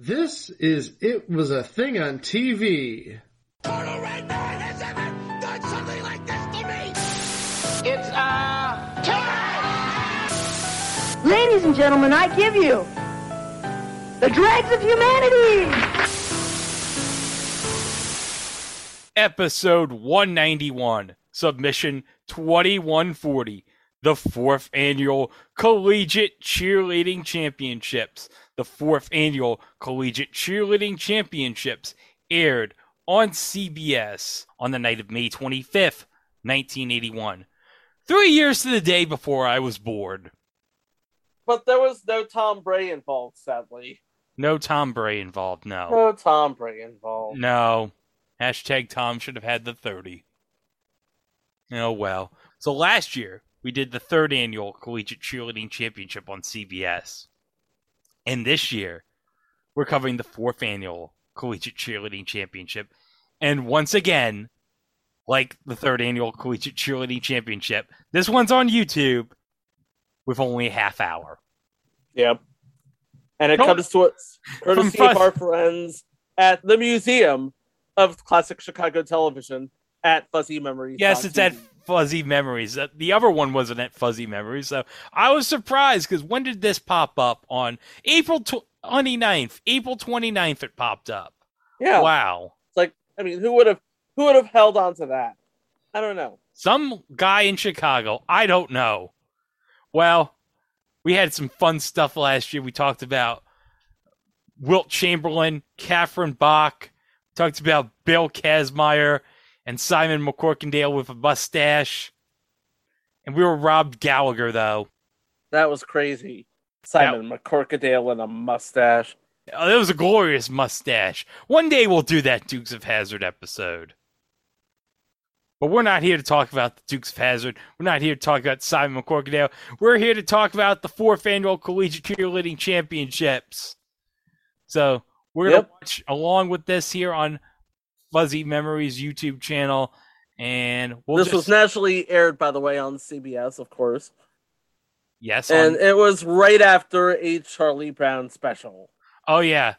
This is It Was a Thing on TV. Total Red Man has ever done something like this to me! It's, uh, time! Ladies and gentlemen, I give you the dregs of humanity! Episode 191, Submission 2140, the fourth annual Collegiate Cheerleading Championships. The fourth annual Collegiate Cheerleading Championships aired on CBS on the night of May 25th, 1981. Three years to the day before I was born. But there was no Tom Bray involved, sadly. No Tom Bray involved, no. No Tom Bray involved. No. Hashtag Tom should have had the 30. Oh well. So last year, we did the third annual Collegiate Cheerleading Championship on CBS. And this year, we're covering the fourth annual Collegiate Cheerleading Championship. And once again, like the third annual Collegiate Cheerleading Championship, this one's on YouTube with only a half hour. Yep. And it Don't- comes to us courtesy of our friends at the Museum of Classic Chicago Television at Fuzzy Memories. Yes, it's at Fuzzy Memories. Uh, The other one wasn't at Fuzzy Memories. So I was surprised because when did this pop up? On April tw- 29th. April 29th, it popped up. Yeah. Wow. It's like, I mean, who would have who would have held on to that? I don't know. Some guy in Chicago. I don't know. Well, we had some fun stuff last year. We talked about Wilt Chamberlain, Catherine Bach, talked about Bill Kazmaier and Simon McCorkindale with a mustache. And we were Rob Gallagher, though. That was crazy. Simon McCorkindale and a mustache. Oh, that was a glorious mustache. One day we'll do that Dukes of Hazzard episode. But we're not here to talk about the Dukes of Hazzard. We're not here to talk about Simon McCorkindale. We're here to talk about the fourth annual Collegiate Cheerleading Championships. So we're Yep. gonna watch along with this here on Fuzzy Memories YouTube channel, and we'll this just was nationally aired, by the way, on CBS, of course. yes, And on- it was right after a Charlie Brown special. oh yeah,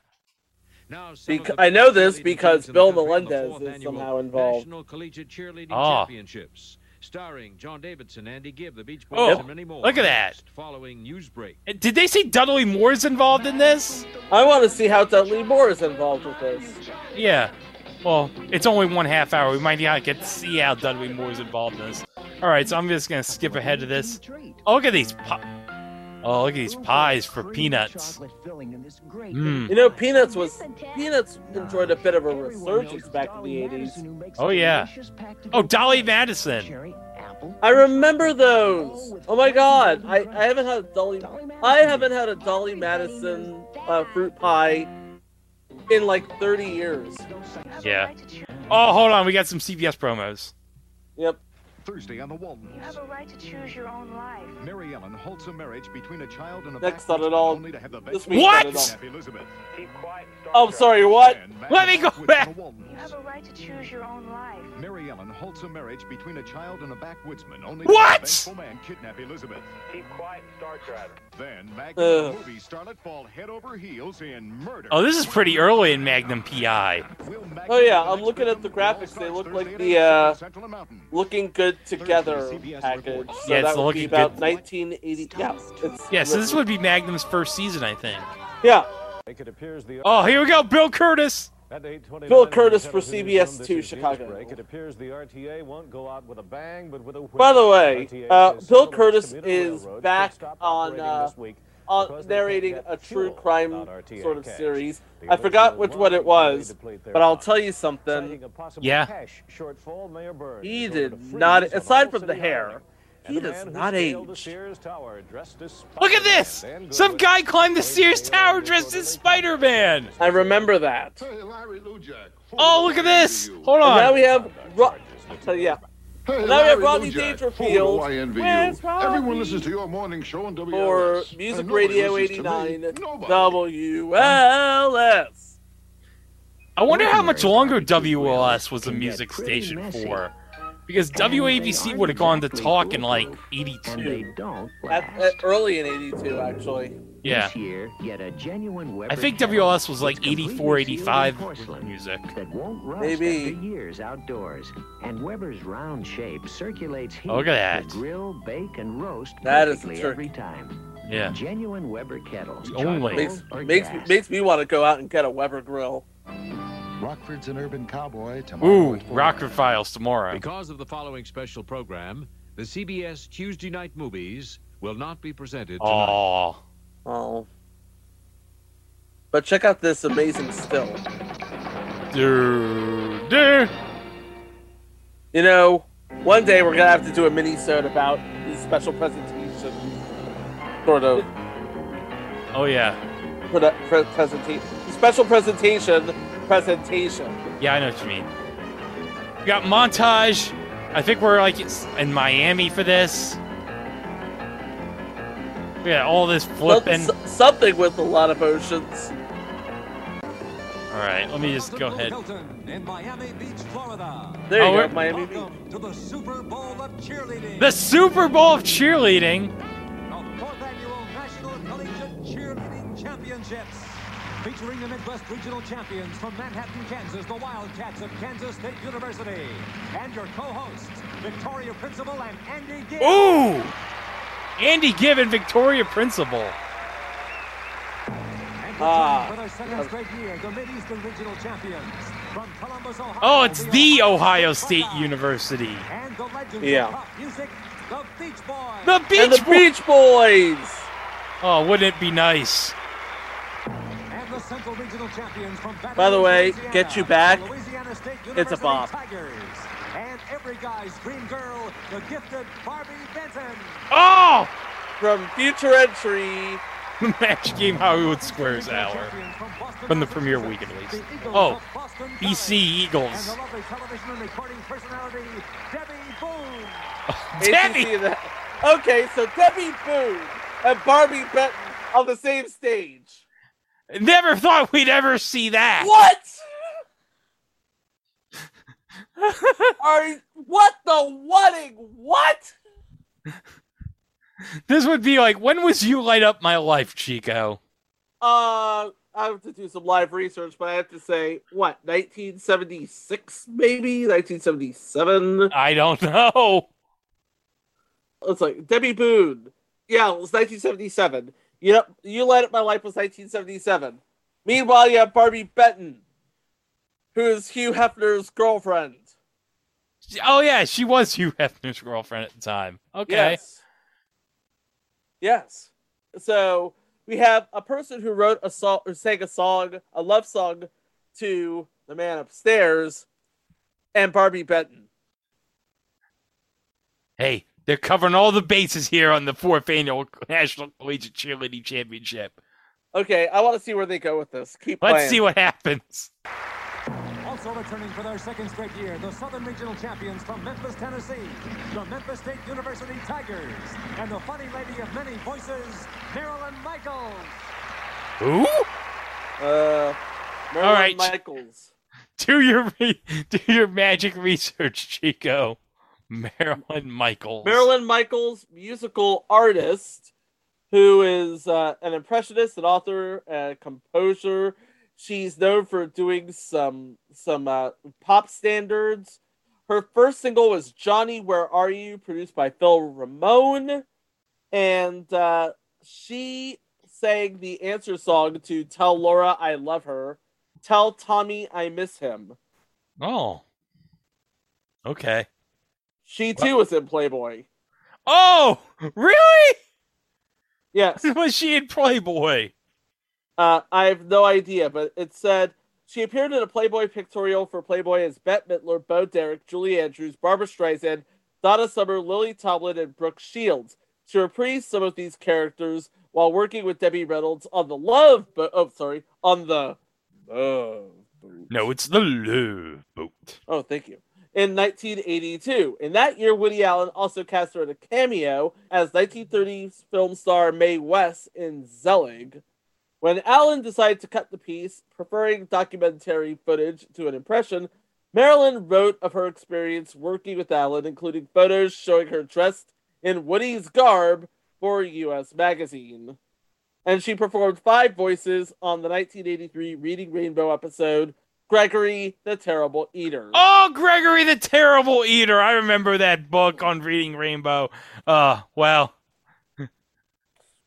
Now, some Bec- I know this because teams in the Bill country Melendez is somehow involved. National Collegiate Cheerleading Ah. Championships, starring John Davidson, Andy Gibb, the Beach Oh, Boys, and many more. look at that. Next, Following Newsbreak. did they say Dudley Moore is involved in this? I want to see how Dudley Moore is involved with this. Yeah. Well, it's only one half hour. We might not get to see how Dudley Moore's involved in this. All right, so I'm just gonna skip ahead to this. Oh, look at these. Pi- oh, look at these pies for peanuts. Mm. You know, Peanuts was Peanuts enjoyed a bit of a resurgence back in the eighties. Oh yeah. Oh, Dolly Madison. I remember those. Oh my god, I, I haven't had a Dolly I haven't had a Dolly Madison uh, fruit pie in like thirty years. Yeah. Oh, hold on. We got some CBS promos. Yep. Thursday on the Walton. You have a right to choose your own life. Mary Ellen halts a marriage between a child and a Next backwoods on it all- only to have the this best week What? on it all. kidnap Elizabeth. Oh, sorry, what? Let me go back. on the Walton. You have a right to choose your own life. Mary Ellen halts a marriage between a child and a backwoodsman only What? to have a vengeful man kidnap Elizabeth. Keep quiet, Then Magnum Ugh. and movie starlet fall head over heels in murder. Oh, this is pretty early in Magnum PI. Oh, yeah, I'm looking at the graphics. They look like the, uh, Central Mountain. Looking good together CBS package. So Yeah, it's that would be looking about good- 1980. Yeah, it's Yeah, so this would be Magnum's first season, I think. yeah. It appears the Oh, here we go. Bill Kurtis. Bill Kurtis for CBS from 2 Chicago. Newsbreak. It appears the RTA won't go out with a bang, but with a whip. By the way, uh, Bill Kurtis is back on, uh, this week on because they can't narrating a true crime sort of cash. series. I forgot original which one it was, but I'll tell you something. Citing a possible Yeah. cash shortfall, Mayor Burns He did not, aside from the hair, he And does not scaled age. Sears Tower dressed as Look at this. Some guy climbed the Sears Tower dressed as Spider-Man. I remember that. Hey, Larry Lujack. Oh, look at this. Hold And now we have. Ro- so uh, yeah, Hey, Now we have Larry Rodney Dangerfield. Who do I envy Where's you? Everyone listens to your morning show on WLS. for Music Radio listens to me. 89 Nobody. WLS. I wonder how much longer WLS was a music station for. Because WABC would have gone to talk in like 82. At, at early in '82, actually. Yeah. This year, get a genuine Weber I think kettle. WLS was like 84, 85 porcelain music. That won't rust Maybe. after years outdoors. And Weber's round shape circulates heat Look at to that. grill, bake, and roast That is the trick. every time. Yeah. Genuine Weber kettles. Only. Makes makes gas. makes me want to go out and get a Weber grill. Rockford's an urban cowboy tomorrow Ooh. Rockford Files tomorrow. Because of the following special program, the CBS Tuesday night movies will not be presented tonight. Oh. Oh. But check out this amazing still. Dude. Dude. You know, one day we're gonna have to do a mini sode about these special presentation, sort of Oh, yeah. pre- pre- presentation, special presentation, presentation. Yeah, I know what you mean. We got montage. I think we're like in Miami for this. We got all this flipping. Some- something with a lot of oceans. All right, let me just go ahead. In Miami Beach, Florida. There Oh, you we're- go, Miami Beach. Welcome to the Super Bowl of cheerleading. The Super Bowl of cheerleading. the fourth annual National Collegiate Cheerleading Championships. Featuring the Midwest Regional Champions from Manhattan, Kansas, the Wildcats of Kansas State University. And your co-hosts, Victoria Principal and Andy Gibb. Ooh! Andy Given, Victoria Principal. Ah. returning for their second straight year, the Mid-Eastern Regional Champions from Columbus, Ohio. Oh, it's the Ohio. State University. And the legends Yeah. music, the Beach Boys. The Beach the Boys. Beach Boys. Oh, wouldn't it be nice? The Central Regional Champions from Baton By the way, get you back. It's a bop. Tigers. And every guy's dream girl, the gifted Barbi Benton. Oh! From future entry. Match game Hollywood Squares hour. From the premiere week, at least. Oh, BC Eagles. And the lovely television and recording personality, Debby Boone. Debby! ACC Okay, so Debby Boone and Barbi Benton on the same stage. Never thought we'd ever see that. What? Are what the whatting? What? This would be like, when was you light up my life, Chico? Uh, I have to do some live research, but I have to say, what, 1976, maybe 1977? I don't know. It's like Debby Boone. Yeah, it was 1977. Yep, you light up my life was 1977. Meanwhile, you have Barbi Benton, who is Hugh Hefner's girlfriend. Oh yeah, she was Hugh Hefner's girlfriend at the time. Okay. Yes. Yes. So we have a person who wrote a song or sang a song, a love song to the man upstairs, and Barbi Benton. Hey, they're covering all the bases here on the fourth annual National Collegiate Cheerleading Championship. Okay, I want to see where they go with this. Keep Let's playing. see what happens. Also returning for their second straight year, the Southern Regional Champions from Memphis, Tennessee, the Memphis State University Tigers, and the funny lady of many voices, Marilyn Michaels. Who? Uh, Marilyn All right. Michaels. Do your re- do your magic research, Chico. Marilyn Michaels. Marilyn Michaels, musical artist, who is uh, an impressionist, an author, a composer. She's known for doing some some uh, pop standards. Her first single was "Johnny, Where Are You," produced by Phil Ramone, and uh, she sang the answer song to "Tell Laura I Love Her," "Tell Tommy I Miss Him." Oh. Okay. She too was in Playboy. Oh, really? Yes. Was she in Playboy? Uh, I have no idea, but it said she appeared in a Playboy pictorial for Playboy as Bette Midler, Bo Derek, Julie Andrews, Barbara Streisand, Donna Summer, Lily Tomlin, and Brooke Shields. She reprised some of these characters while working with Debbie Reynolds on the Love Boat. Oh, sorry, on the Love Boat. No, it's the Love Boat. Oh, thank you. In 1982. In that year, Woody Allen also cast her in a cameo as 1930s film star Mae West in Zelig. When Allen decided to cut the piece, preferring documentary footage to an impression, Marilyn wrote of her experience working with Allen, including photos showing her dressed in Woody's garb for U.S. Magazine. and she performed five voices on the 1983 Reading Rainbow episode Gregory the Terrible Eater. Oh, Gregory the Terrible Eater. I remember that book on Reading Rainbow. Uh, well.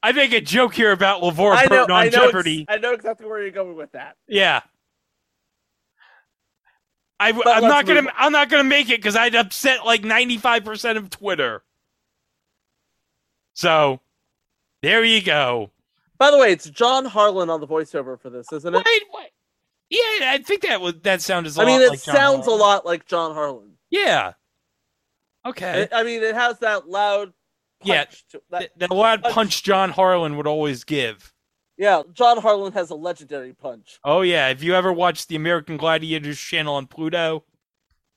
I make a joke here about LeVar I know, Burton on I know, ex- Jeopardy. I know exactly where you're going with that. Yeah. I, am not gonna. on. I'm not gonna make it because I'd upset like 95 percent of Twitter. So, there you go. By the way, it's John Harlan on the voiceover for this, isn't it? Wait. Yeah, I think that would that sounds. A I mean, it like sounds a lot like John Harlan. Yeah. Okay. I I mean, it has that loud. Yeah. to- that- The, the loud punch. punch John Harlan would always give. yeah, John Harlan has a legendary punch. Oh yeah, if you ever watched the American Gladiators channel on Pluto,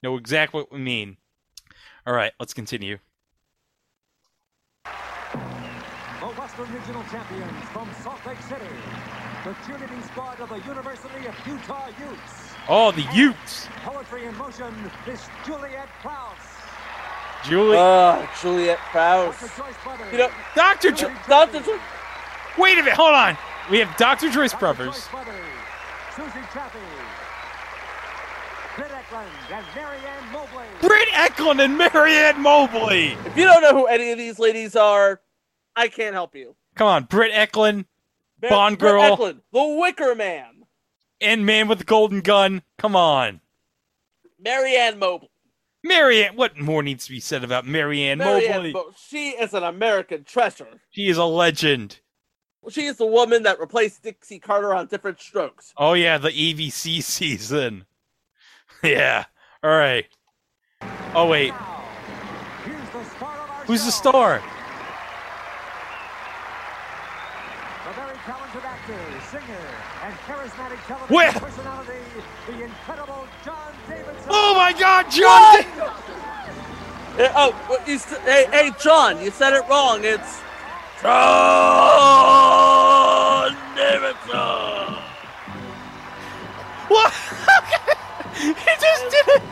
know exactly what we mean. All right, let's continue. The Western Regional Champions from Salt Lake City. The cheerleading squad of the University of Utah Utes. Oh, the Utes. Poetry in motion is Juliet Krause. Julie, Ah, Juliet Krause. Dr. You know, Doctor, jo- Dr. Jo- wait a minute, hold on. We have Doctor Joyce Dr. Brothers. Suzy Chaffee. Britt Ekland and Mary Ann Mobley. Britt Ekland and Mary Ann Mobley. if you don't know who any of these ladies are, I can't help you. Come on, Britt Ekland Mar- Bond Britt girl. Ekland, the Wicker Man. and Man with the Golden Gun. Come on. Mary Ann Mobley. Mary Ann, what more needs to be said about Mary Ann, Marianne Mobley? Mo- she is an American treasure. she is a legend. She is the woman that replaced Dixie Carter on Diff'rent Strokes. Oh yeah, the ABC season. yeah. All right. Oh wait, Now, here's the star of our who's the star? The very talented actor, singer, and charismatic television Where? personality, the incredible John Davidson. Oh my God, John! Da- oh, you st- hey, hey, John, you said it wrong. It's John Davidson. what? he just did it.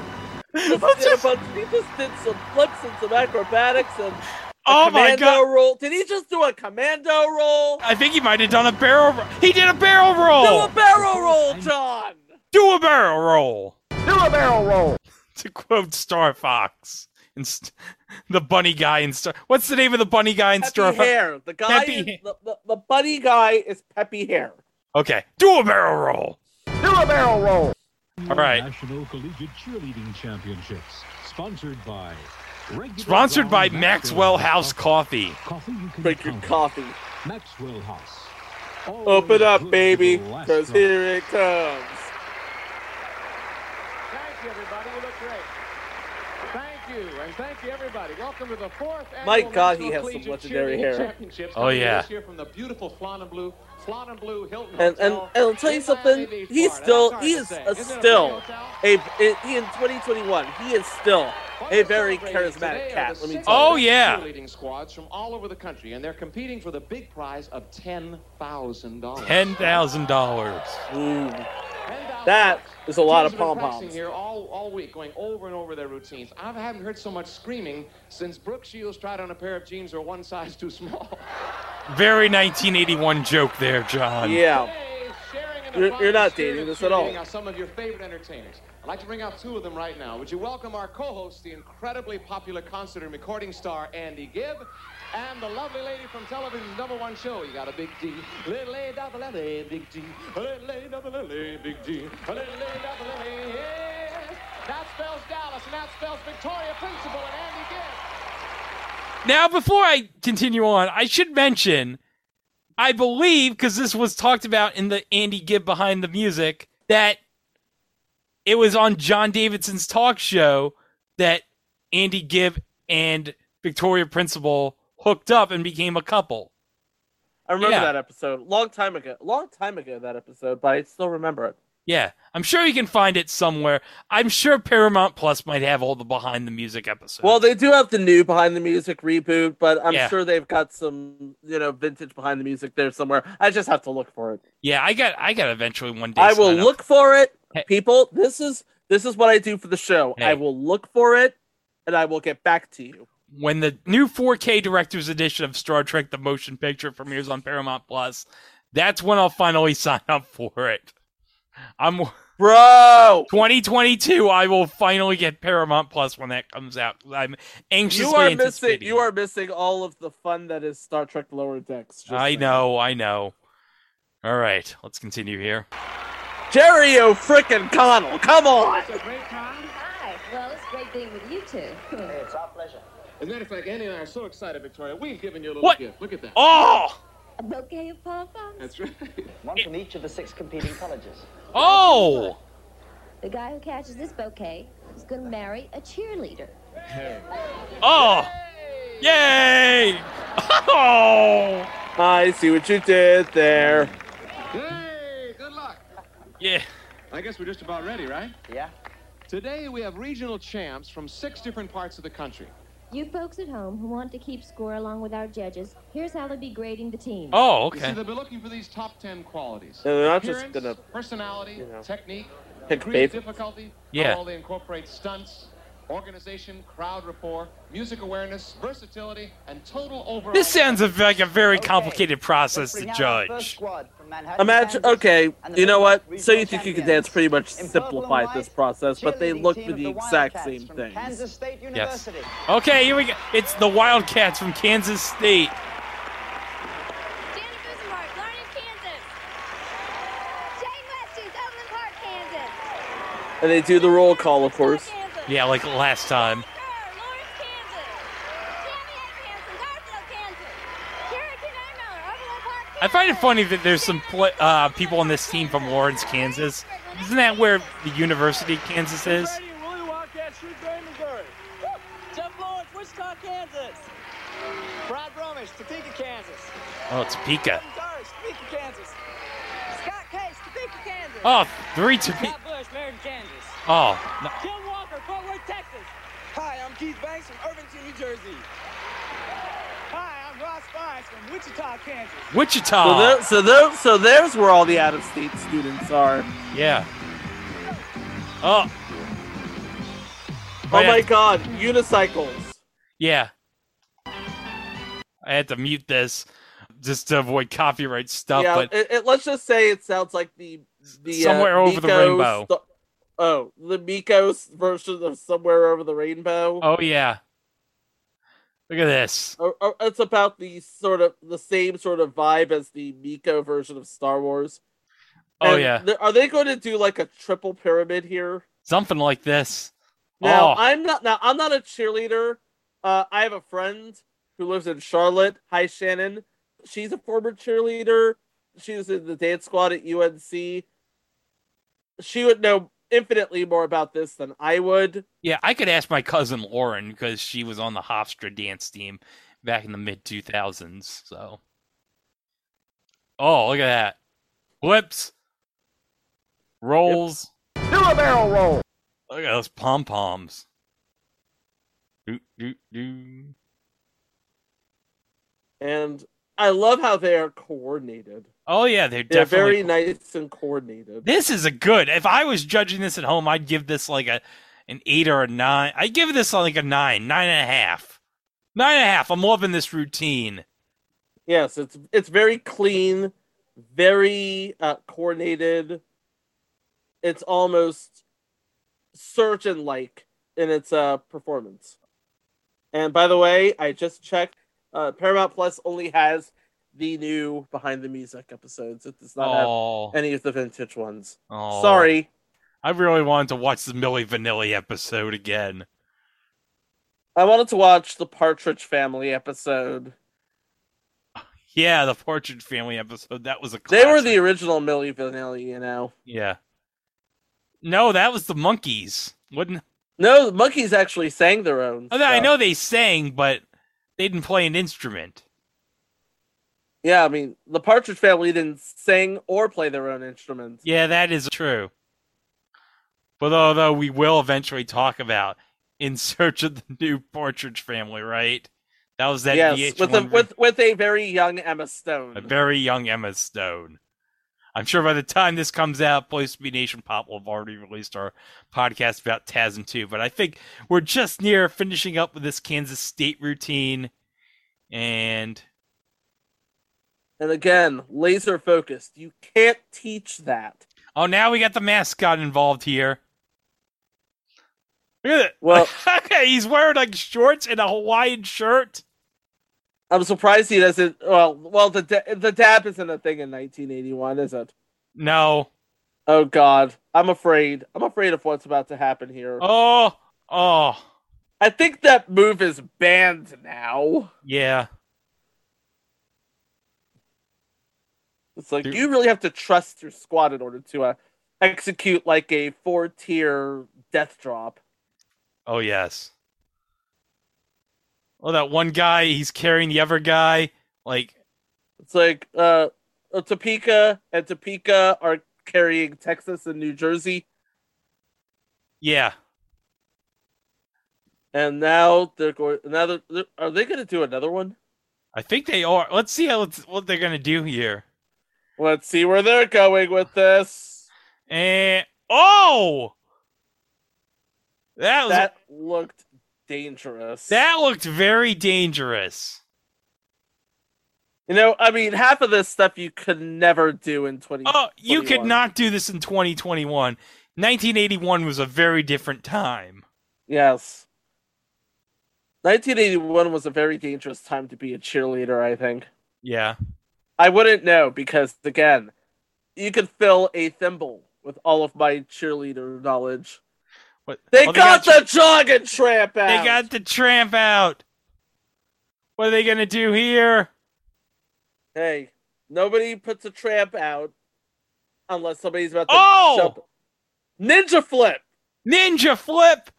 Just did a bunch, he just did some flips and some acrobatics and a Oh my commando God! roll. Did he just do a commando roll? I think he might have done a barrel. ro- He did a barrel roll. Do a barrel roll, John. Do a barrel roll. Do a barrel roll. To quote Star Fox, in st- the bunny guy in Star. What's the name of the bunny guy in Peppy Star Fox? Hare. The guy, Peppy is, Hare. the, the, the buddy guy is peppy Hare. Okay, do a barrel roll. Do a barrel roll. All right. National Collegiate Cheerleading Championships, sponsored by. Sponsored by brown Maxwell House Coffee. Coffee you can Drink your coffee. Maxwell House. Open up, good baby, for the last because here it comes. Thank you, everybody. You look great. Thank you, and thank you, everybody. Welcome to the fourth annual My God, he has some Collegiate legendary Cheerleading hair. Championships Oh, yeah. This year from the beautiful Fontainebleau, Fontainebleau Hilton And and, Hotel and I'll tell you something. Miami He's still That's he is a still pretty hotel? a, he in 2021. He is still a very charismatic cat. Let me tell Oh, you. best yeah. Leading squads from all over the country, and they're competing for the big prize of ten thousand dollars. Ten thousand dollars. Mm. Ooh. That is a lot of Teams have pom poms. here all, all week, going over and over their routines. I haven't heard so much screaming since Brooke Shields tried on a pair of jeans that were one size too small. Very 1981 joke there, John. Yeah. Today, sharing in the You're- you're not dating this at all. some of your favorite entertainers. I'd like to bring out two of them right now. Would you welcome our co-host, the incredibly popular concert and recording star Andy Gibb, and the lovely lady from television's number one show. You got a big D, little A, double L A, big G, a little A, double L A, big G, a little A, double L A. That spells Dallas, and that spells Victoria Principal and Andy Gibb. Now, before I continue on, I should mention, I believe, because this was talked about in the Andy Gibb behind the music, that it was on John Davidson's talk show that Andy Gibb and Victoria Principal hooked up and became a couple. I remember Yeah. that episode. Long time ago. Long time ago that episode, but I still remember it. Yeah, I'm sure you can find it somewhere. I'm sure Paramount Plus might have all the behind the music episodes. Well, they do have the new behind the music reboot, but I'm Yeah. sure they've got some, you know, vintage behind the music there somewhere. I just have to look for it. yeah, I got, I got eventually one day. I will sign up. look for it. Hey. People, this is this is what I do for the show. Hey. I will look for it and I will get back to you. when the new 4K director's edition of Star Trek: The Motion Picture premieres on Paramount Plus, that's when I'll finally sign up for it. I'm bro. 2022, I will finally get Paramount Plus when that comes out. I'm anxious. You are missing. You are missing all of the fun that is Star Trek Lower Decks. just I saying. know, I know. All right, let's continue here. Jerry O. frickin' Connell, come on! Hi. Well, it's great being with you two. it's our pleasure. As a matter of fact, Andy and I are so excited, Victoria. We've given you a little What? gift. Look at that. Oh! A bouquet of pom-poms. That's right. One from each of the six competing colleges. Oh! The guy who catches this bouquet is going to marry a cheerleader. Oh! Yay! Oh! I see what you did there. Hey, good luck. Yeah. I guess we're just about ready, right? Yeah. Today we have regional champs from six different parts of the country. You folks at home who want to keep score along with our judges, here's how they'll be grading the team. Oh, You see, they'll be looking for these top ten qualities. And they're not just Appearance, gonna personality, you know, technique, pick degree of favorite. difficulty. Yeah. How well they incorporate stunts, organization, crowd rapport, music awareness, versatility, and total overall. This sounds like a very complicated process to Bring out our first judge. squad from Manhattan, Imagine, okay, you know what? So you think you can dance pretty much In simplified this process, but they look for the the exact same from things. Kansas State Yes. Okay, here we go. It's the Wildcats from Kansas State. Danny Busenbart, Larned, Kansas. Shane Westies, Overland Park, Kansas. And they do the roll call, of course. Yeah, like last time. Lawrence, Kansas. Tammy Abrahamson, Garfield, Kansas. Kira Kanaimiller, Overland Park, I find it funny that there's some pl- uh, people on this team from Lawrence, Kansas. Isn't that where the University of Kansas is? Willie Wildcat, Shrewsbury, Missouri. Jeff Lawrence, Wichita, Kansas. Brad Bromish, Topeka, Kansas. Oh, it's Pika. Doris, Topeka, Kansas. Scott Case, Topeka, Kansas. Oh, three to P- Scott Bush, Meriden, Kansas. Oh, no. Kim Walker, Fort Worth, Texas. Hi, I'm Keith Banks from Irvington, New Jersey. Hi, I'm Ross Fines from Wichita, Kansas. Wichita. So, there, so, there, so there's where all the out-of-state students are. Yeah. Oh. Oh my God, unicycles. Yeah. I had to mute this just to avoid copyright stuff, yeah, but it, it- let's just say it sounds like the the Somewhere uh, Over the Rainbow. the- oh, the Meco's version of Somewhere Over the Rainbow. oh yeah. Look at this. Or- or it's about the sort of the same sort of vibe as the Meco version of Star Wars. Oh And yeah. th- Are they going to do like a triple pyramid here? Something like this. Now oh, I'm not. Now I'm not a cheerleader. Uh, I have a friend who lives in Charlotte. Hi, Shannon. She's a former cheerleader. She was in the dance squad at UNC. She would know infinitely more about this than I would. yeah, I could ask my cousin Lauren because she was on the Hofstra dance team back in the mid 2000s. So, oh, look at that. Flips, rolls. Do a barrel roll. Look at those pom poms. Do, do, do. And I love how they are coordinated. Oh yeah, they're They're definitely. very nice and coordinated. This is a good. If I was judging this at home, I'd give this like a an eight or a nine. I'd give this like a nine, nine and a half, nine and a half. I'm loving this routine. Yes, it's it's very clean, very uh, coordinated. It's almost surgeon like in its uh, performance. And by the way, I just checked. Uh, Paramount Plus only has the new behind the music episodes. It does not Oh. have any of the vintage ones. Oh. Sorry. I really wanted to watch the Milli Vanilli episode again. I wanted to watch the Partridge Family episode. Yeah, the Partridge Family episode. That was a They were the original Milli Vanilli, you know. Yeah. No, that was the Monkees. Wouldn't No, the Monkees actually sang their own. Oh, I know they sang, but they didn't play an instrument. Yeah, I mean, the Partridge Family didn't sing or play their own instruments. Yeah, that is true. But although we will eventually talk about In Search of the New Partridge Family, right? That was that yes, VH1 with a with with a very young Emma Stone. a very young Emma Stone. I'm sure by the time this comes out, Boys to Be Nation Pop will have already released our podcast about TASM 2. But I think we're just near finishing up with this Kansas State routine. And And again, laser focused. You can't teach that. oh, now we got the mascot involved here. Look at it. Well, okay, he's wearing like shorts and a Hawaiian shirt. I'm surprised he doesn't. Well, well, the da- the dab isn't a thing in 1981, is it? No. Oh God, I'm afraid. I'm afraid of what's about to happen here. Oh, oh, I think that move is banned now. yeah. It's like you really have to trust your squad in order to uh, execute like a four tier death drop. Oh yes. Oh, that one guy, he's carrying the other guy. Like, It's like uh, uh, Topeka and Topeka are carrying Texas and New Jersey, yeah. and now they're going. Now they're, are they going to do another one? I think they are. Let's see how it's, what they're gonna do here. Let's see where they're going with this. And oh, that was That looked dangerous. that looked very dangerous. You know, I mean, half of this stuff you could never do in 20. Oh, you could not do this in 2021. 1981 was a very different time. Yes. 1981 was a very dangerous time to be a cheerleader, I think. Yeah. I wouldn't know because, again, you could fill a thimble with all of my cheerleader knowledge. What? They Oh, got, got the jogging tramp out! They got the tramp out. What are they gonna do here? Hey, nobody puts a tramp out unless somebody's about to Oh! jump. Ninja flip! Ninja flip.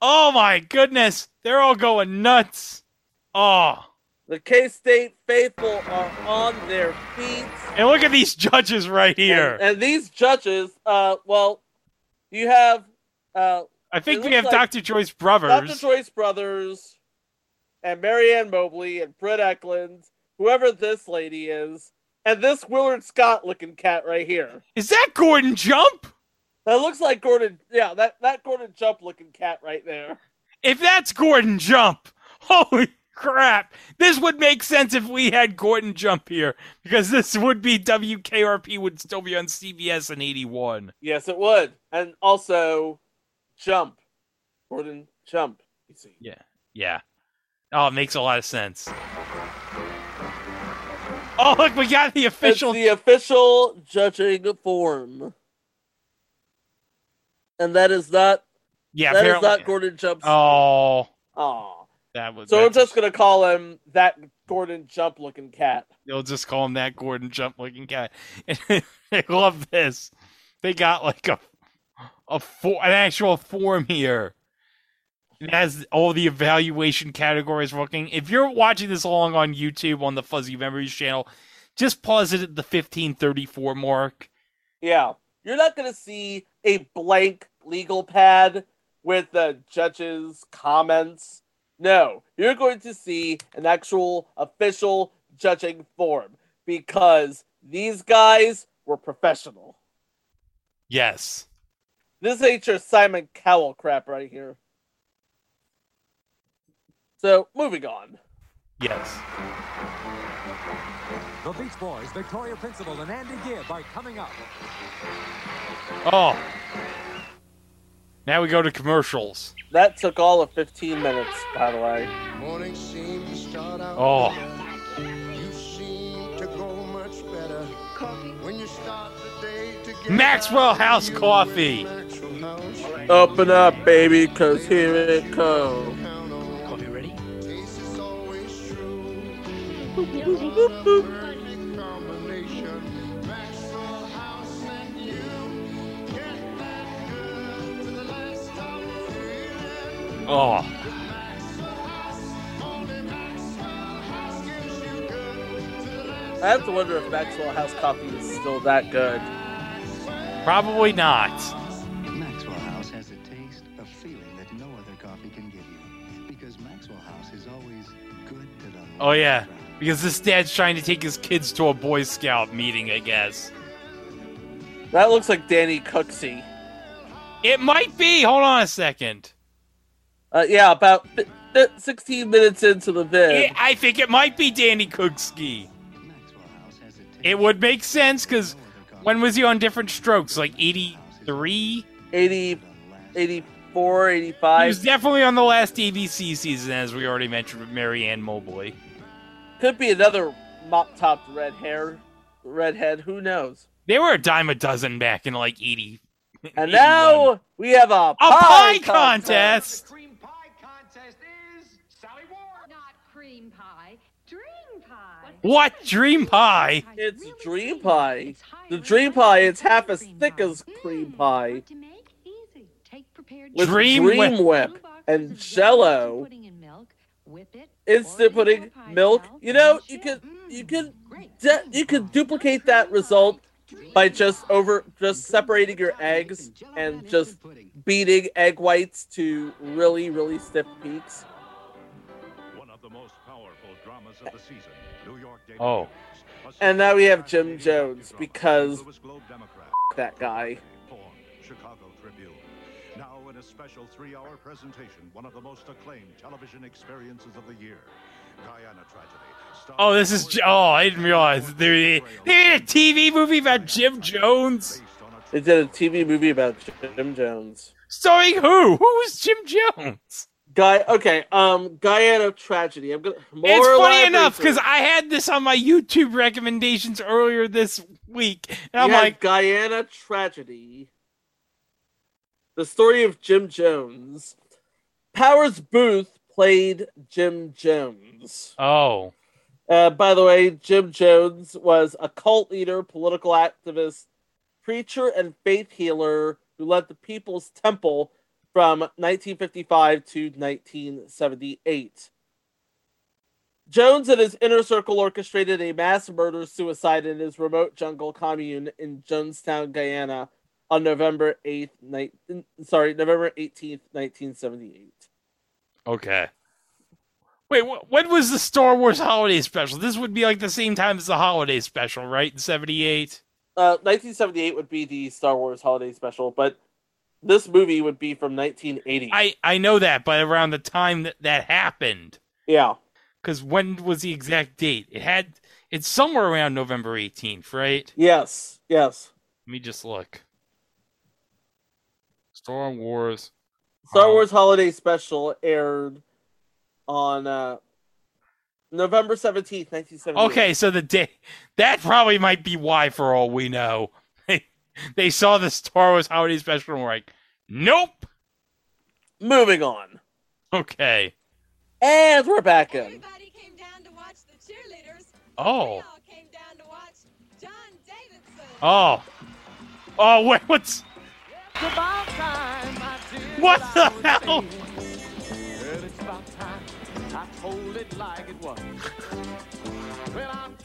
Oh my goodness, they're all going nuts. Oh, The K State faithful are on their feet. and look at these judges right here. And, and these judges, uh, well, you have, uh, I think we have like Dr. Joyce Brothers. Dr. Joyce Brothers and Mary Ann Mobley and Britt Ekland, whoever this lady is, and this Willard Scott looking cat right here. Is that Gordon Jump? That looks like Gordon. Yeah, that that Gordon Jump looking cat right there. If that's Gordon Jump, holy crap! This would make sense if we had Gordon Jump here because this would be WKRP would still be on CBS in '81. Yes, it would, and also Jump, Gordon Jump. You see. Yeah, yeah. Oh, it makes a lot of sense. Oh, look, we got the official. It's the official judging form, and that is not. Yeah, that is apparently- not Gordon Jump's. Oh, Aw. That was. So we're just gonna call him that Gordon Jump looking cat. They'll just call him that Gordon Jump looking guy. I love this. They got like a a for, an actual form here. It has all the evaluation categories working. If you're watching this along on YouTube on the Fuzzy Memories channel, just pause it at the 1534 mark. Yeah, you're not gonna see a blank legal pad with the judge's comments. No, you're going to see an actual official judging form because these guys were professional. Yes. This ain't your Simon Cowell crap right here. So, moving on. Yes. The Beach Boys, Victoria Principal and Andy Gibb are coming up. Oh. Now we go to commercials. That took all of 15 minutes, by the way. Morning seemed to start out Oh. You seem to go much better. Coffee. When you start the day to Maxwell House Coffee. Open up, baby, cause here it comes. Coffee ready? Oh. I have to wonder if Maxwell House coffee is still that good. Probably not. Maxwell House has a taste, a feeling that no other coffee can give you. Because Maxwell House is always good to the Oh yeah. Because this dad's trying to take his kids to a Boy Scout meeting, I guess. That looks like Danny Cooksey. It might be. Hold on a second. Uh, yeah, about fi- fi- 16 minutes into the vid. It- I think it might be Danny Cooksey. It would make sense because when was he on Diff'rent Strokes? Like 83? 80, 84, 85. He 85. was definitely on the last ABC season, as we already mentioned with Mary Ann Mobley. Could be another mop topped red hair, redhead. Who knows? They were a dime a dozen back in like 80. And now we have a A pie, pie contest! Not What? Dream pie? It's dream pie. The dream pie is half as thick as cream pie. With Dream dream, Whip. whip. and jello. Instant pudding, milk. You know, you could you could de- you could duplicate that result by just over just separating your eggs and just beating egg whites to really really stiff peaks. One of the most powerful dramas of the season. New York Oh. And now we have Jim Jones because that guy. Chicago Tribune. Now in a special three-hour presentation, one of the most acclaimed television experiences of the year. Guyana Tragedy. Oh, this is. Oh, I didn't realize they, they made a TV movie about Jim Jones. They did a TV movie about Jim Jones. Starring who? Who was Jim Jones? Guy, okay, um, Guyana tragedy. I'm gonna it's funny enough because I had this on my YouTube recommendations earlier this week, and I'm like, Guyana tragedy. The story of Jim Jones. Powers Boothe played Jim Jones. oh, Uh, by the way, Jim Jones was a cult leader, political activist, preacher, and faith healer who led the People's Temple from 1955 to 1978. Jones and his inner circle orchestrated a mass murder suicide in his remote jungle commune in Jonestown, Guyana on November 8th, ni- sorry, November 18th, 1978. okay. Wait, wh- when was the Star Wars Holiday Special? This would be like the same time as the Holiday Special, right? In '78. Uh, 1978 would be the Star Wars holiday special, but this movie would be from 1980. I I know that, but around the time that that happened, yeah. because when was the exact date? It had it's somewhere around November 18th, right? Yes. Yes. Let me just look. Star Wars. Star Wars holiday special aired on uh, November 17th, 1978. Okay, so the day that probably might be why, for all we know, they they saw the Star Wars Holiday Special and were like, "Nope." Moving on. Okay. And we're back in. Oh. Oh. Oh wait, what's what the hell?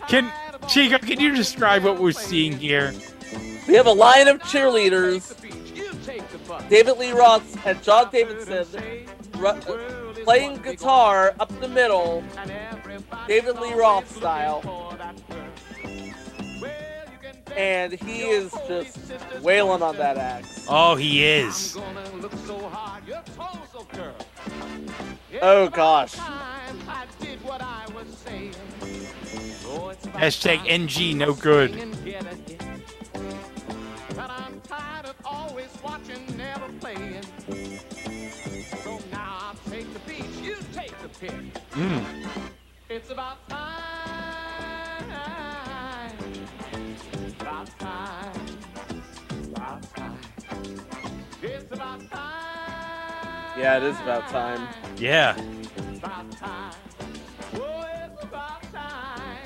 Can Chico? Can you describe what we're seeing here? We have a line of cheerleaders. David Lee Roth and John Davidson uh, playing guitar up the middle, David Lee Roth style. And he is just wailing on that axe. Oh, he is. Oh gosh. Hashtag NG no good. Mm. It's about time. About time. About time. It's about time. Yeah, it is about time. Yeah. About time. Oh, it's about time.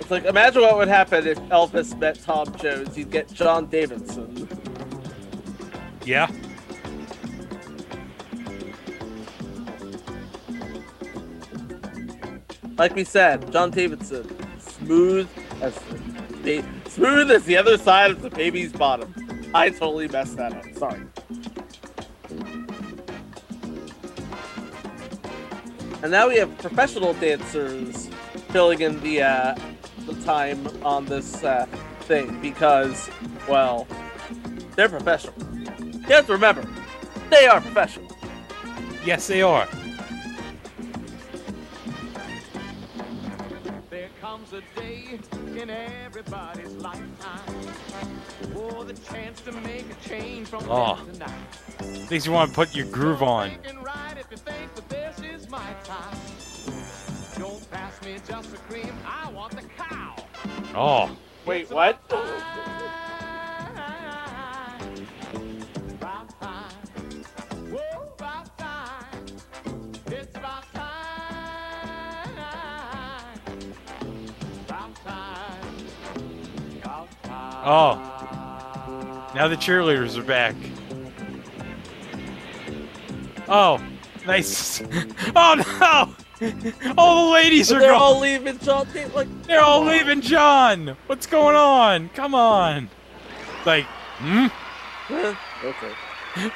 It's like imagine what would happen if Elvis met Tom Jones. You'd get John Davidson. Like we said, John Davidson, smooth as ba- smooth as the other side of the baby's bottom. I totally messed that up. Sorry. And now we have professional dancers filling in the uh, the time on this uh, thing because, well, they're professional. You have to remember, they are professional. Yes, they are. Comes a day in everybody's lifetime for the chance to make a change from Oh. then. Things you want to put your groove on. Right if you think that this is my time. Don't pass me just the cream, I want the cow. Oh. Wait, what? Oh. Now the cheerleaders are back. Oh, nice. Oh no! All the ladies are gone. They're going. all leaving John Tate. Like They're all leaving John. What's going on? Come on. Like, hmm? okay.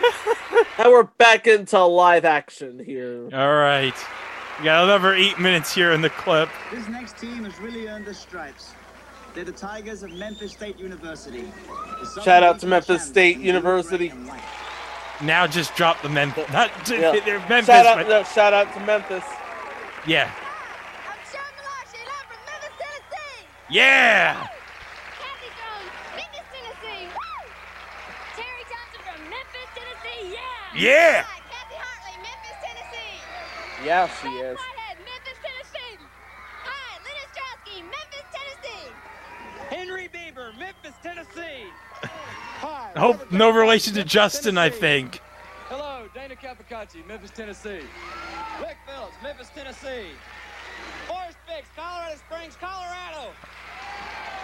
now we're back into live action here. All right. We got another eight minutes here in the clip. This next team has really earned the stripes. They're the Tigers of Memphis State University. Shout out to Memphis champions State University. gray, and white. Now just drop the Memphis. Not Yeah. they're Memphis, shout out, but no, shout out to Memphis. yeah. Yeah. Kathy Jones, Memphis, Tennessee. Woo! Terry Johnson from Memphis, Tennessee. Yeah. Yeah. Hi, Kathy Hartley, Memphis, Tennessee. Yeah, she is. Whitehead, Memphis, Tennessee. Hi, Lynn Ostrowski, Memphis, Tennessee. Henry Bieber, Memphis, Tennessee. Hi. Hope no relation to Justin. I think. Hello, Dana Capicacci, Memphis, Tennessee. Rick Phillips, Memphis, Tennessee. Forrest Fix, Colorado Springs, Colorado.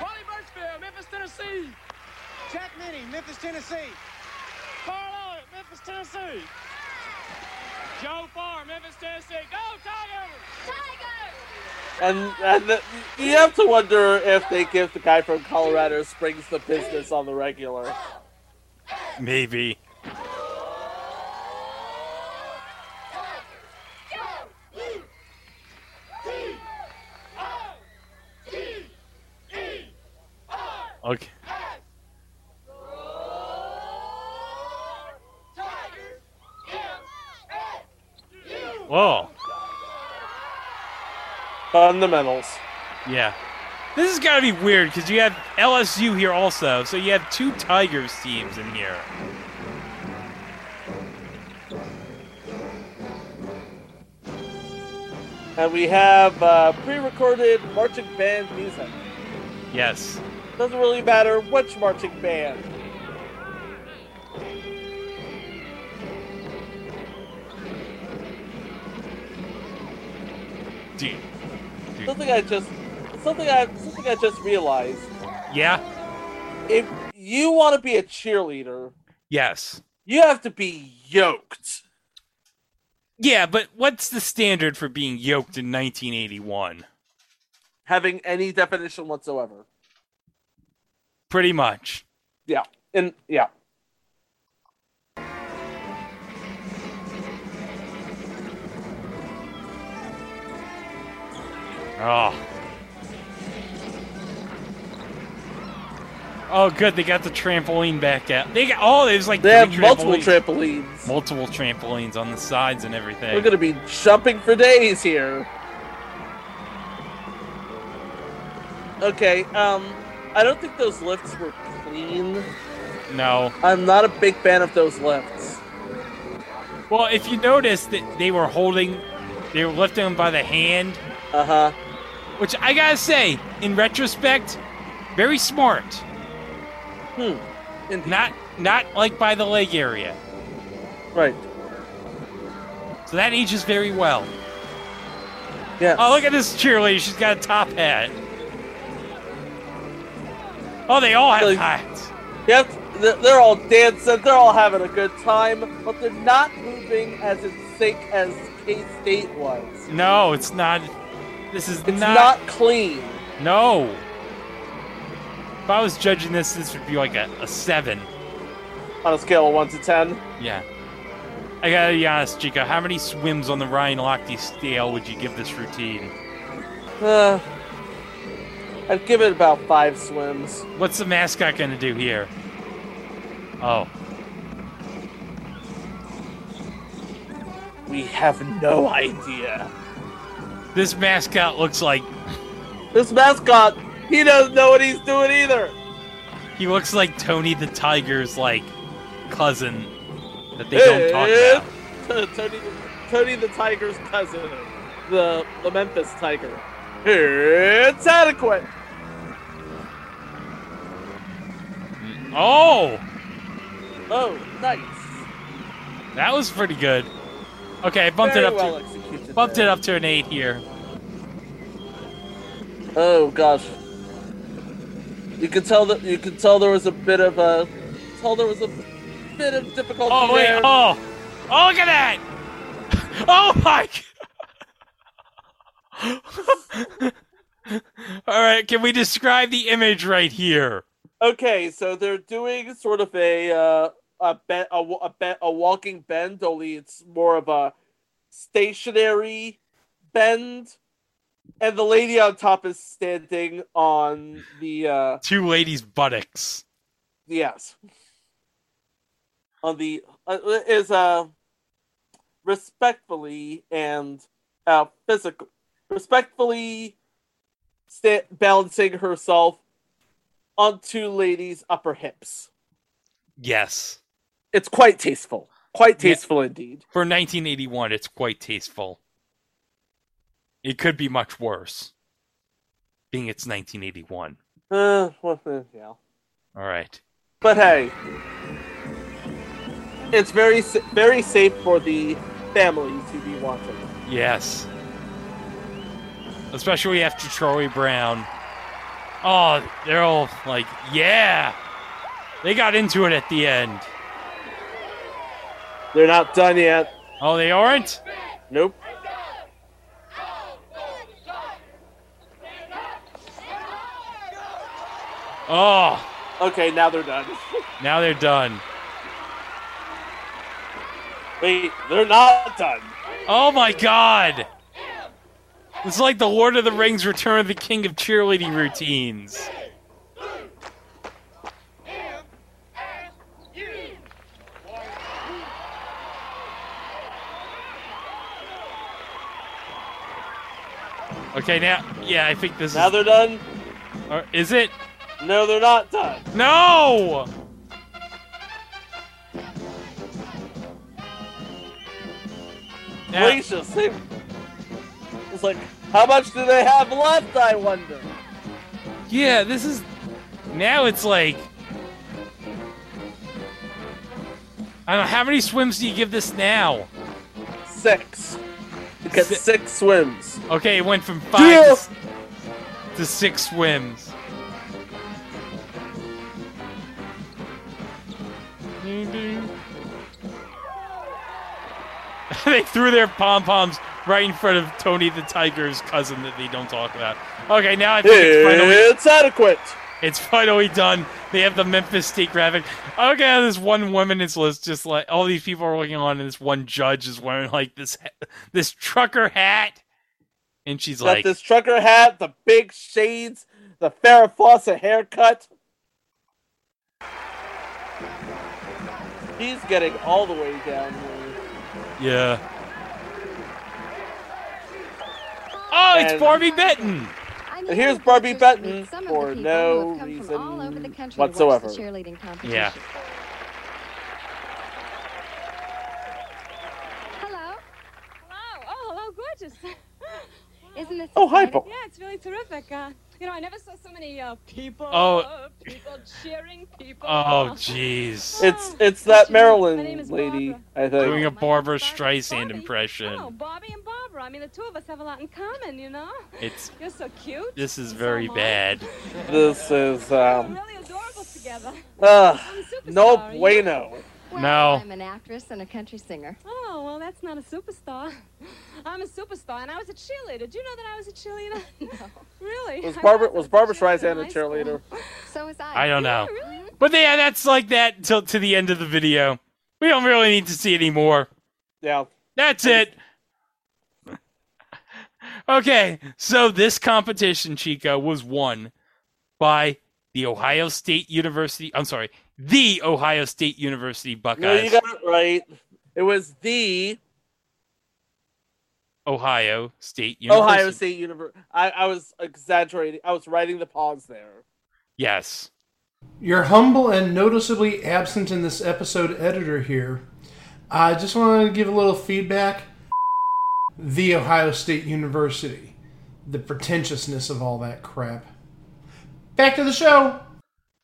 Wally Birchfield, Memphis, Tennessee. Jack Minnie, Memphis, Tennessee. Carl Owen, Memphis, Tennessee. Joe Farr, Memphis, Tennessee. Go Tigers! And and the, you have to wonder if they give the guy from Colorado Springs the business on the regular. Maybe. Okay. Whoa. Fundamentals. Yeah. This has got to be weird because you have LSU here also, so you have two Tigers teams in here. And we have uh, pre-recorded marching band music. Yes. Doesn't really matter which marching band. Dude. Something I just something I something I just realized. Yeah? If you want to be a cheerleader, Yes. you have to be yoked. Yeah, but what's the standard for being yoked in 1981? Having any definition whatsoever. Pretty much. Yeah. And yeah. Oh. Oh, good. They got the trampoline back out. They got oh, there's like They have three multiple trampolines. trampolines. multiple trampolines on the sides and everything. We're gonna be jumping for days here. Okay, um, I don't think those lifts were clean. No. I'm not a big fan of those lifts. Well, if you notice that they were holding, they were lifting them by the hand. Uh huh. Which I gotta say, in retrospect, very smart. Hmm. Not not like by the leg area. Right. So that ages very well. Yeah. Oh, look at this cheerleader. She's got a top hat. Oh, they all have hats. Yep, they're they're all dancing, they're all having a good time, but they're not moving as in sync as K State was. No, it's not. This is It's not, not clean. No. If I was judging this, this would be like a, a seven. On a scale of 1 to 10. Yeah. I gotta be honest, Chico. How many swims on the Ryan Lochte scale would you give this routine? Uh, I'd give it about five swims. What's the mascot gonna do here? Oh, We have no idea. this mascot looks like This mascot, he doesn't know what he's doing either. he looks like Tony the Tiger's like cousin that they don't talk eh, about. Eh, Tony, Tony the Tiger's cousin, the the Memphis Tiger. It's adequate. Mm, oh, Oh, nice. that was pretty good. Okay, I bumped Very it up well to bumped there. it up to an eight here. Oh gosh. You could tell that you could tell there was a bit of a tell there was a bit of difficulty Oh wait, there. oh, oh look at that! Oh my! All right, can we describe the image right here? Okay, so they're doing sort of a uh, a bend, a, a, be- a walking bend, only it's more of a stationary bend, and the lady on top is standing on the uh, Two ladies' buttocks. yes, on the uh, is uh respectfully and uh physical respectfully sta- balancing herself on two ladies' upper hips. Yes. It's quite tasteful. Quite Yeah. tasteful indeed. For 1981, it's quite tasteful. It could be much worse, being it's 1981. Uh, well, uh, yeah. All right. But hey, it's very very safe for the families to be watching. Yes. Especially after Troy Brown. Oh, they're all like, yeah. They got into it at the end. They're not done yet. Oh, they aren't? Nope. Oh, Okay, now they're done. now they're done. Wait, they're not done. Oh my god! It's like the Lord of the Rings Return of the King of cheerleading routines. Okay, now, yeah, I think this Now is. they're done. Or is it? No, they're not done. No! Gracious, they... It's like, how much do they have left? I wonder. Yeah, this is. Now it's like. I don't know, how many swims do you give this now? Six. You get six swims. Okay, it went from five to, to six swims. they threw their pom poms right in front of Tony the Tiger's cousin that they don't talk about. Okay, now I think it's finally It's adequate. it's finally done. They have the Memphis State graphic. Okay, this one woman is just like all these people are looking on, and this one judge is wearing like this this trucker hat, and she's Got like, this trucker hat, the big shades, the Farrah Fawcett haircut. He's getting all the way down here. Yeah. Oh, it's And- Barbi Benton. And here's Barbi Benton for no reason whatsoever. cheerleading competition. Yeah. Hello. Hello. Oh, hello, gorgeous. Isn't this Oh, hi, exciting? Bo. Yeah, it's really terrific. Uh, you know, I never saw so many uh, people. Oh. uh, people cheering, people. Oh, jeez. It's it's that My Maryland is lady, Barbara. I think. Doing a Barbara Streisand impression. Oh, Bobby and Barbara. I mean, the two of us have a lot in common, you know. It's You're so cute. this is very bad. This is um Really adorable together. uh, I'm a no are you? bueno. Well, No. I'm an actress and a country singer. Oh, well, that's not a superstar. I'm a superstar, and I was a cheerleader. Did you know that I was a cheerleader? no. Really? Was Barbara was was a Barbara Streisand a cheerleader? So was I. I don't know. Really? Mm-hmm. But yeah, that's like that till to the end of the video. We don't really need to see any more. Yeah. That's it. okay, so this competition, Chico, was won by the Ohio State University. I'm sorry, the Ohio State University Buckeyes. No, Buckeyes. you got it right. It was the Ohio State University. Ohio State University. I, I was exaggerating. I was writing the pause there. Yes. Your humble and noticeably absent in this episode editor here. I just want to give a little feedback. The Ohio State University. The pretentiousness of all that crap. Back to the show.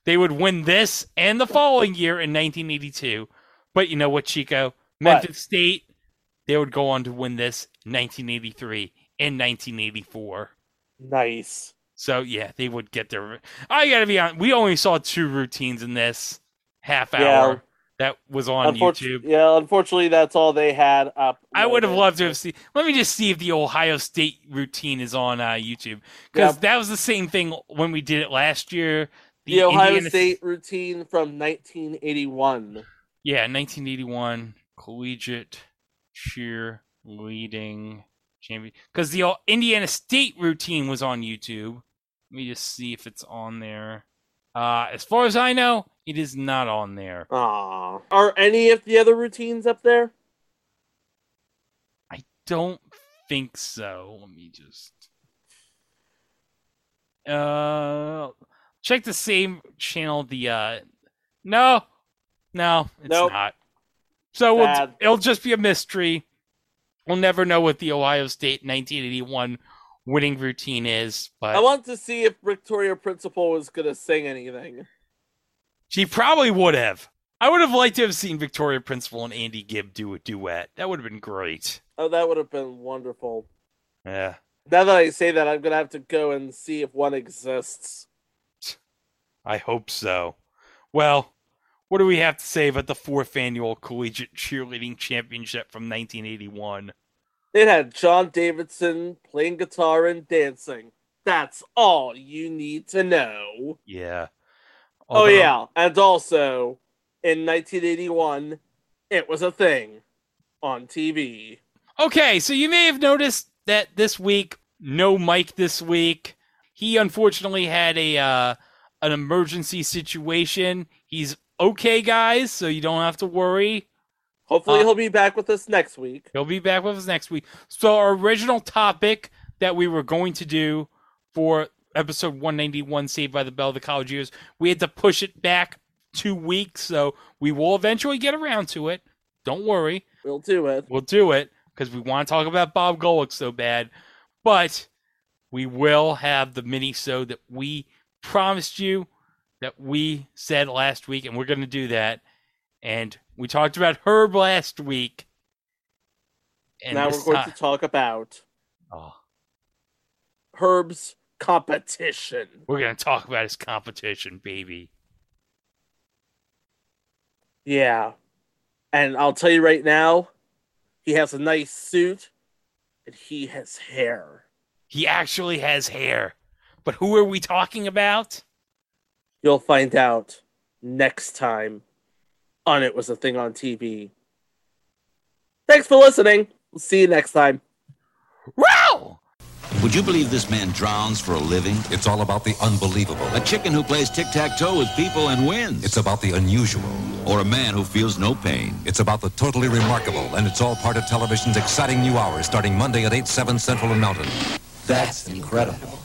They would win this and the following year in 1982. But you know what, Chico? Memphis State, they would go on to win this 1983 and 1984. Nice. So yeah, they would get their. I gotta be honest. We only saw two routines in this half hour Yeah. that was on Unfortu- YouTube. Yeah, unfortunately, that's all they had up. I would have loved to have seen. Let me just see if the Ohio State routine is on uh, YouTube because Yeah. that was the same thing when we did it last year. The, Ohio Indiana- State routine from 1981. Yeah, 1981 collegiate cheerleading champion. Because the Indiana State routine was on YouTube. Let me just see if it's on there. Uh, as far as I know, it is not on there. Aw. Are any of the other routines up there? I don't think so. Let me just. Uh, check the same channel. The uh, no, no, it's Nope. not. So we'll, it'll just be a mystery. We'll never know what the Ohio State 1981 winning routine is, but I want to see if Victoria Principal was going to sing anything. she probably would have. I would have liked to have seen Victoria Principal and Andy Gibb do a duet. That would have been great. Oh, that would have been wonderful. Yeah. Now that I say that, I'm going to have to go and see if one exists. I hope so. Well, what do we have to say about the fourth annual Collegiate Cheerleading Championship from 1981? It had John Davidson playing guitar and dancing. That's all you need to know. Yeah. Oh, yeah. And also, in 1981, it was a thing on TV. Okay, so you may have noticed that this week, no Mike this week. He unfortunately had a uh, an emergency situation. He's okay, guys, so you don't have to worry. Hopefully, Uh, he'll be back with us next week. He'll be back with us next week. So our original topic that we were going to do for episode 191, Saved by the Bell, the college years, we had to push it back two weeks. So we will eventually get around to it. Don't worry. We'll do it. We'll do it because we want to talk about Bob Golic so bad. But we will have the mini so that we promised you that we said last week, and we're going to do that. And we talked about Herb last week. And now we're going ti- to talk about Oh. Herb's competition. We're going to talk about his competition, baby. Yeah. And I'll tell you right now, he has a nice suit and he has hair. He actually has hair. But who are we talking about? You'll find out next time on It Was a Thing on TV. Thanks for listening. We'll see you next time. Wow! Would you believe this man drowns for a living? It's all about the unbelievable. A chicken who plays tic-tac-toe with people and wins. It's about the unusual. Or a man who feels no pain. It's about the totally remarkable, and it's all part of television's exciting new hours starting Monday at 8, 7 Central and Mountain. That's incredible.